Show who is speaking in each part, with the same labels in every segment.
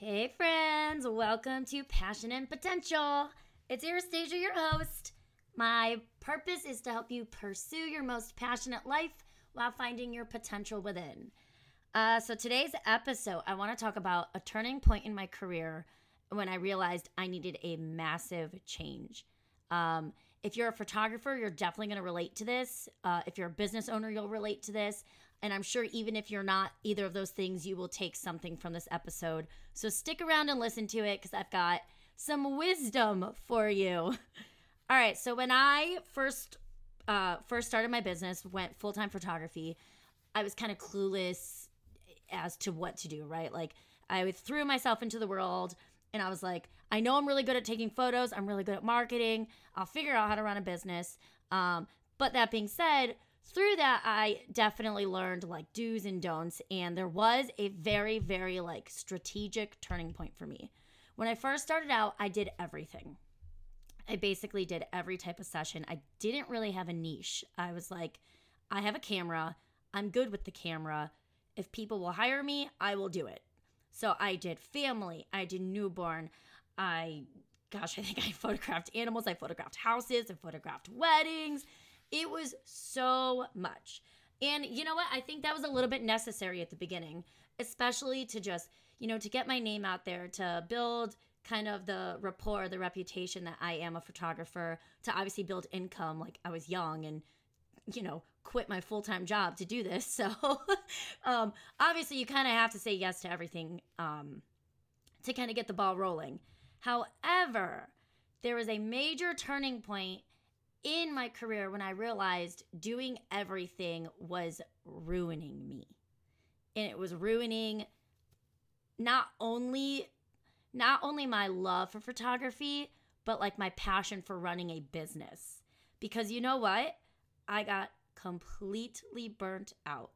Speaker 1: Hey, friends, welcome to Passion and Potential. It's Anastasia, your host. My purpose is to help you pursue your most passionate life while finding your potential within. Uh, so, today's episode, I want to talk about a turning point in my career when I realized I needed a massive change. Um, if you're a photographer, you're definitely going to relate to this. Uh, if you're a business owner, you'll relate to this. And I'm sure even if you're not either of those things, you will take something from this episode. So stick around and listen to it because I've got some wisdom for you. All right. So when I first uh, first started my business, went full time photography, I was kind of clueless as to what to do. Right, like I threw myself into the world. And I was like, I know I'm really good at taking photos. I'm really good at marketing. I'll figure out how to run a business. Um, but that being said, through that i definitely learned like do's and don'ts and there was a very very like strategic turning point for me. When i first started out i did everything. I basically did every type of session. I didn't really have a niche. I was like i have a camera. I'm good with the camera. If people will hire me i will do it. So i did family. I did newborn. I gosh i think i photographed animals. I photographed houses. I photographed weddings it was so much. And you know what? I think that was a little bit necessary at the beginning, especially to just, you know, to get my name out there, to build kind of the rapport, the reputation that I am a photographer, to obviously build income. Like I was young and, you know, quit my full time job to do this. So um, obviously, you kind of have to say yes to everything um, to kind of get the ball rolling. However, there was a major turning point in my career when I realized doing everything was ruining me. And it was ruining not only not only my love for photography, but like my passion for running a business. Because you know what? I got completely burnt out.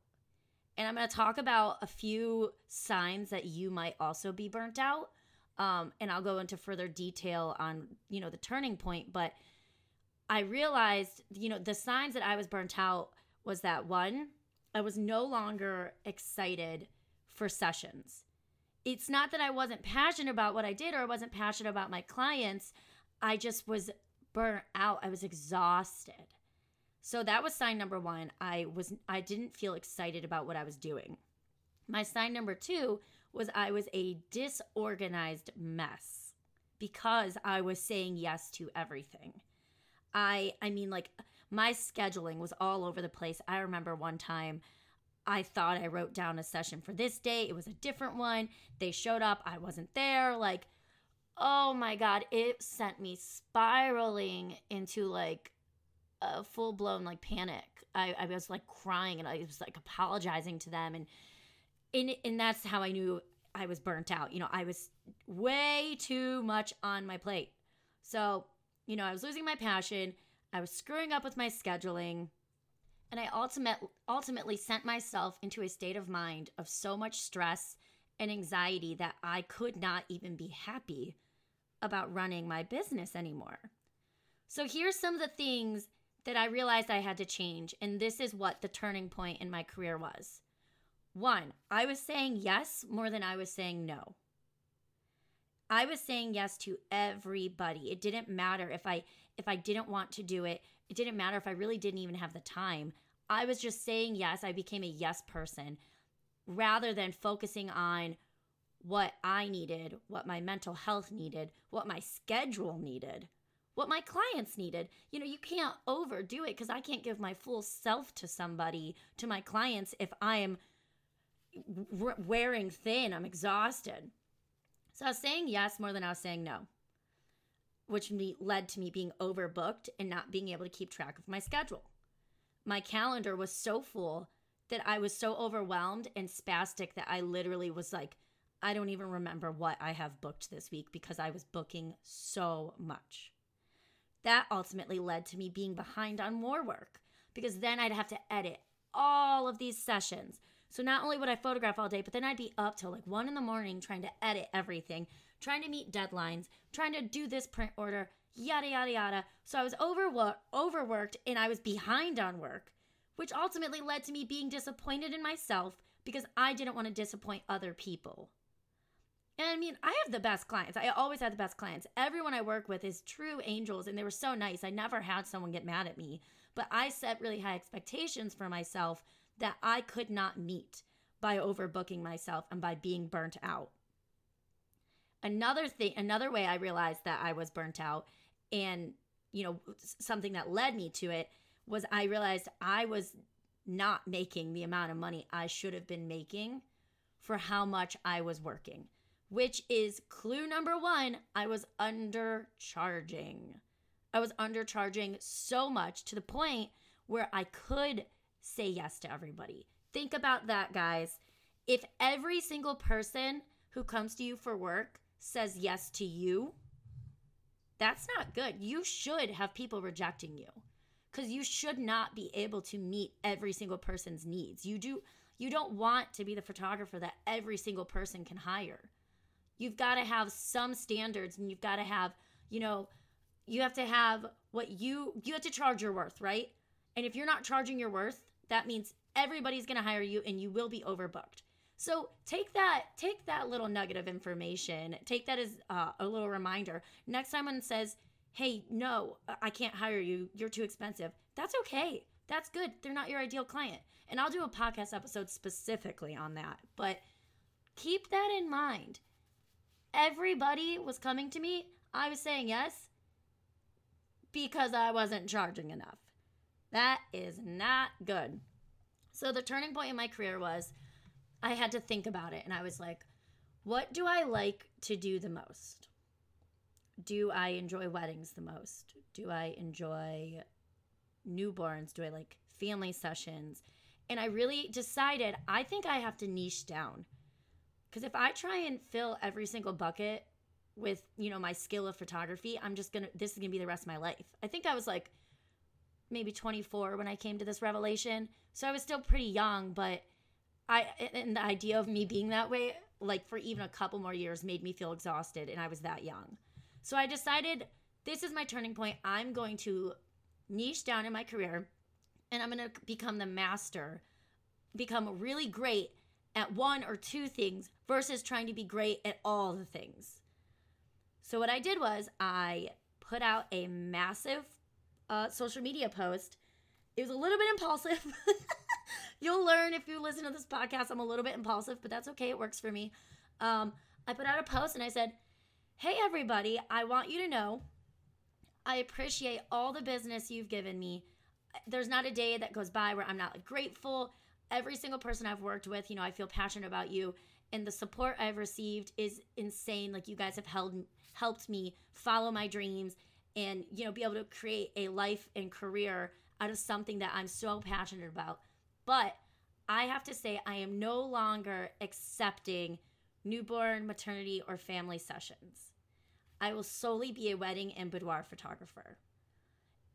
Speaker 1: And I'm going to talk about a few signs that you might also be burnt out. Um, and I'll go into further detail on, you know, the turning point. But I realized, you know, the signs that I was burnt out was that one, I was no longer excited for sessions. It's not that I wasn't passionate about what I did or I wasn't passionate about my clients. I just was burnt out. I was exhausted. So that was sign number 1. I was I didn't feel excited about what I was doing. My sign number 2 was I was a disorganized mess because I was saying yes to everything. I I mean like my scheduling was all over the place. I remember one time I thought I wrote down a session for this day. It was a different one. They showed up. I wasn't there. Like, oh my God, it sent me spiraling into like a full blown like panic. I, I was like crying and I was like apologizing to them. And, and, and that's how I knew I was burnt out. You know, I was way too much on my plate. So you know, I was losing my passion, I was screwing up with my scheduling, and I ultimate, ultimately sent myself into a state of mind of so much stress and anxiety that I could not even be happy about running my business anymore. So here's some of the things that I realized I had to change, and this is what the turning point in my career was. One, I was saying yes more than I was saying no. I was saying yes to everybody. It didn't matter if I if I didn't want to do it. It didn't matter if I really didn't even have the time. I was just saying yes. I became a yes person rather than focusing on what I needed, what my mental health needed, what my schedule needed, what my clients needed. You know, you can't overdo it because I can't give my full self to somebody, to my clients, if I am wearing thin, I'm exhausted. So I was saying yes more than I was saying no, which led to me being overbooked and not being able to keep track of my schedule. My calendar was so full that I was so overwhelmed and spastic that I literally was like, I don't even remember what I have booked this week because I was booking so much. That ultimately led to me being behind on more work because then I'd have to edit all of these sessions, so not only would I photograph all day, but then I'd be up till like one in the morning trying to edit everything, trying to meet deadlines, trying to do this print order, yada yada yada. So I was overworked, overworked, and I was behind on work, which ultimately led to me being disappointed in myself because I didn't want to disappoint other people. And I mean, I have the best clients. I always had the best clients. Everyone I work with is true angels and they were so nice. I never had someone get mad at me, but I set really high expectations for myself that I could not meet by overbooking myself and by being burnt out. Another thing, another way I realized that I was burnt out and, you know, something that led me to it was I realized I was not making the amount of money I should have been making for how much I was working, which is clue number one. I was undercharging. I was undercharging so much to the point where I could say yes to everybody. Think about that, guys. If every single person who comes to you for work says yes to you, that's not good. You should have people rejecting you because you should not be able to meet every single person's needs. You do you don't want to be the photographer that every single person can hire. You've got to have some standards and you've got to have, you know, you have to have what you you have to charge your worth, right? And if you're not charging your worth, that means everybody's going to hire you and you will be overbooked. So take that take that little nugget of information, take that as uh, a little reminder. Next time someone says, "Hey, no, I can't hire you. You're too expensive." That's okay. That's good. They're not your ideal client. And I'll do a podcast episode specifically on that. But keep that in mind. Everybody was coming to me. I was saying yes because I wasn't charging enough. That is not good. So the turning point in my career was I had to think about it and I was like, what do I like to do the most? Do I enjoy weddings the most? Do I enjoy newborns? Do I like family sessions? And I really decided I think I have to niche down. Because if I try and fill every single bucket with, you know, my skill of photography, I'm just going to, this is going to be the rest of my life. I think I was like maybe 24 when I came to this revelation. So I was still pretty young, but I, and the idea of me being that way, like for even a couple more years, made me feel exhausted. And I was that young. So I decided this is my turning point. I'm going to niche down in my career and I'm going to become the master, become really great at one or two things versus trying to be great at all the things. So, what I did was I put out a massive uh, social media post. It was a little bit impulsive. You'll learn if you listen to this podcast. I'm a little bit impulsive, but that's okay. It works for me. Um, I put out a post and I said, Hey, everybody, I want you to know I appreciate all the business you've given me. There's not a day that goes by where I'm not grateful. Every single person I've worked with, you know, I feel passionate about you and the support I've received is insane. Like you guys have held helped me follow my dreams and you know be able to create a life and career out of something that I'm so passionate about. But I have to say I am no longer accepting newborn, maternity or family sessions. I will solely be a wedding and boudoir photographer.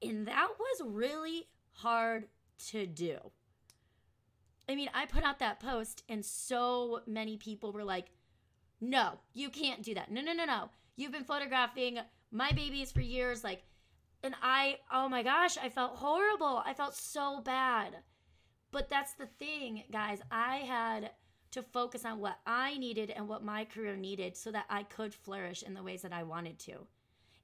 Speaker 1: And that was really hard to do. I mean, I put out that post and so many people were like, no, you can't do that. No, no, no, no. You've been photographing my babies for years. Like, and I, oh my gosh, I felt horrible. I felt so bad. But that's the thing, guys. I had to focus on what I needed and what my career needed so that I could flourish in the ways that I wanted to.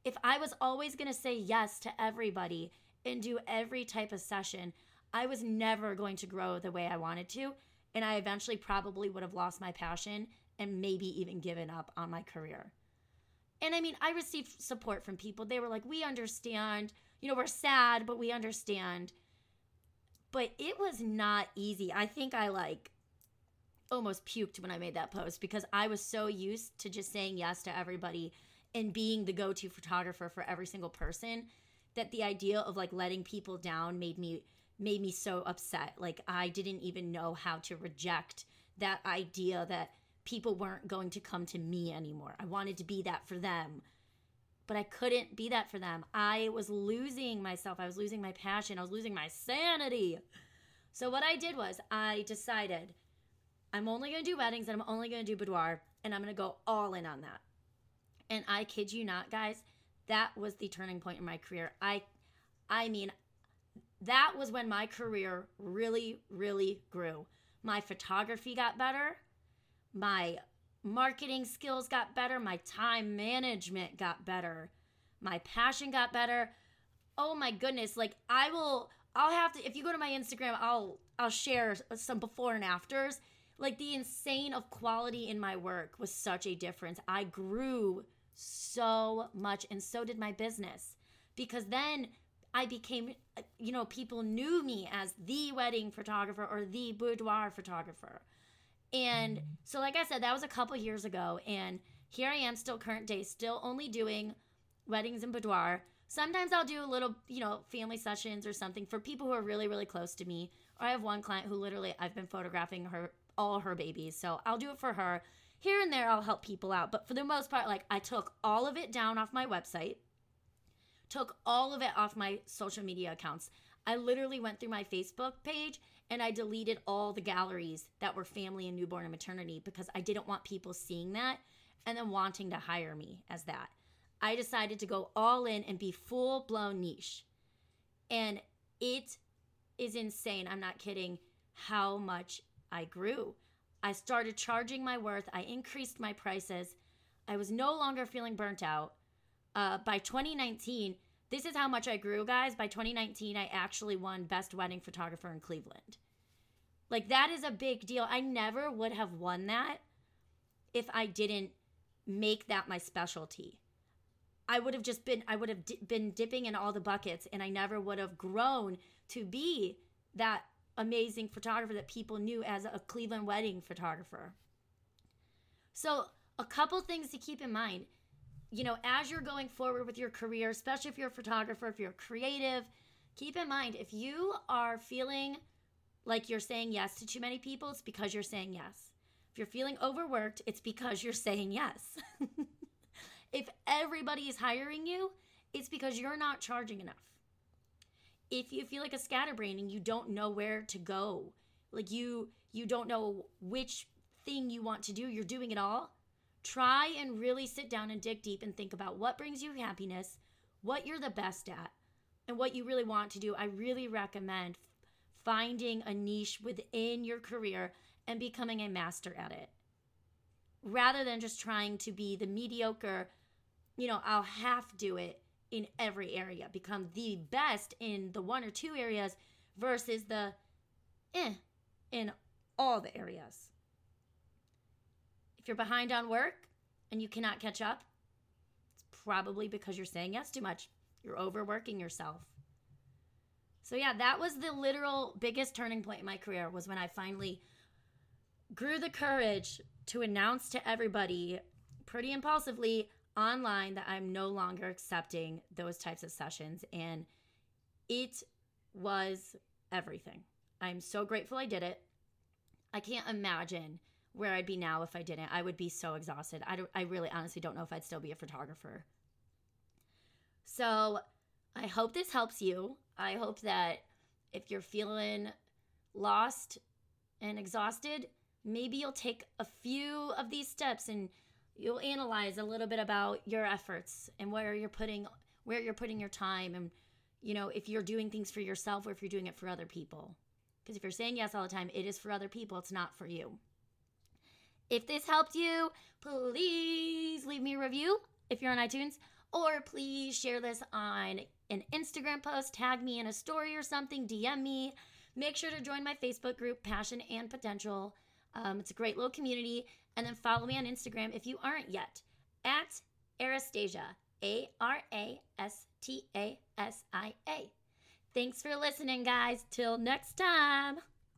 Speaker 1: If I was always going to say yes to everybody and do every type of session, I was never going to grow the way I wanted to. And I eventually probably would have lost my passion and maybe even given up on my career. And I mean, I received support from people. They were like, we understand. You know, we're sad, but we understand. But it was not easy. I think I like almost puked when I made that post because I was so used to just saying yes to everybody and being the go to photographer for every single person that the idea of like letting people down made me made me so upset like i didn't even know how to reject that idea that people weren't going to come to me anymore i wanted to be that for them but i couldn't be that for them i was losing myself i was losing my passion i was losing my sanity so what i did was i decided I'm only going to do weddings and I'm only going to do boudoir and I'm going to go all in on that. And I kid you not, guys, that was the turning point in my career. I I mean, that was when my career really really grew. My photography got better. My marketing skills got better, my time management got better, my passion got better. Oh my goodness, like I will I'll have to if you go to my Instagram, I'll I'll share some before and afters. Like the insane of quality in my work was such a difference. I grew so much and so did my business because then I became, you know, people knew me as the wedding photographer or the boudoir photographer. And so, like I said, that was a couple years ago. And here I am, still current day, still only doing weddings and boudoir. Sometimes I'll do a little, you know, family sessions or something for people who are really, really close to me. Or I have one client who literally I've been photographing her all her babies. So I'll do it for her. Here and there I'll help people out. But for the most part, like I took all of it down off my website, took all of it off my social media accounts. I literally went through my Facebook page and I deleted all the galleries that were family and newborn and maternity because I didn't want people seeing that and then wanting to hire me as that. I decided to go all in and be full blown niche. And it is insane. I'm not kidding how much I grew. I started charging my worth. I increased my prices. I was no longer feeling burnt out. Uh, by 2019, this is how much I grew, guys. By 2019, I actually won Best Wedding Photographer in Cleveland. Like, that is a big deal. I never would have won that if I didn't make that my specialty. I would have just been I would have di- been dipping in all the buckets and I never would have grown to be that amazing photographer that people knew as a Cleveland wedding photographer. So, a couple things to keep in mind. You know, as you're going forward with your career, especially if you're a photographer, if you're creative, keep in mind if you are feeling like you're saying yes to too many people, it's because you're saying yes. If you're feeling overworked, it's because you're saying yes. If everybody is hiring you, it's because you're not charging enough. If you feel like a scatterbrain and you don't know where to go, like you you don't know which thing you want to do, you're doing it all. Try and really sit down and dig deep and think about what brings you happiness, what you're the best at, and what you really want to do. I really recommend finding a niche within your career and becoming a master at it rather than just trying to be the mediocre you know, I'll half do it in every area, become the best in the one or two areas versus the eh in all the areas. If you're behind on work and you cannot catch up, it's probably because you're saying yes too much. You're overworking yourself. So yeah, that was the literal biggest turning point in my career was when I finally grew the courage to announce to everybody pretty impulsively, online that I'm no longer accepting those types of sessions. And it was everything. I'm so grateful I did it. I can't imagine where I'd be now if I didn't. I would be so exhausted. I, don't, I really honestly don't know if I'd still be a photographer. So I hope this helps you. I hope that if you're feeling lost and exhausted, maybe you'll take a few of these steps and you'll analyze a little bit about your efforts and where you're putting where you're putting your time and you know if you're doing things for yourself or if you're doing it for other people because if you're saying yes all the time it is for other people it's not for you if this helped you please leave me a review if you're on itunes or please share this on an instagram post tag me in a story or something dm me make sure to join my facebook group passion and potential um, it's a great little community and then follow me on Instagram if you aren't yet at Arastasia, A R A S T A S I A. Thanks for listening, guys. Till next time.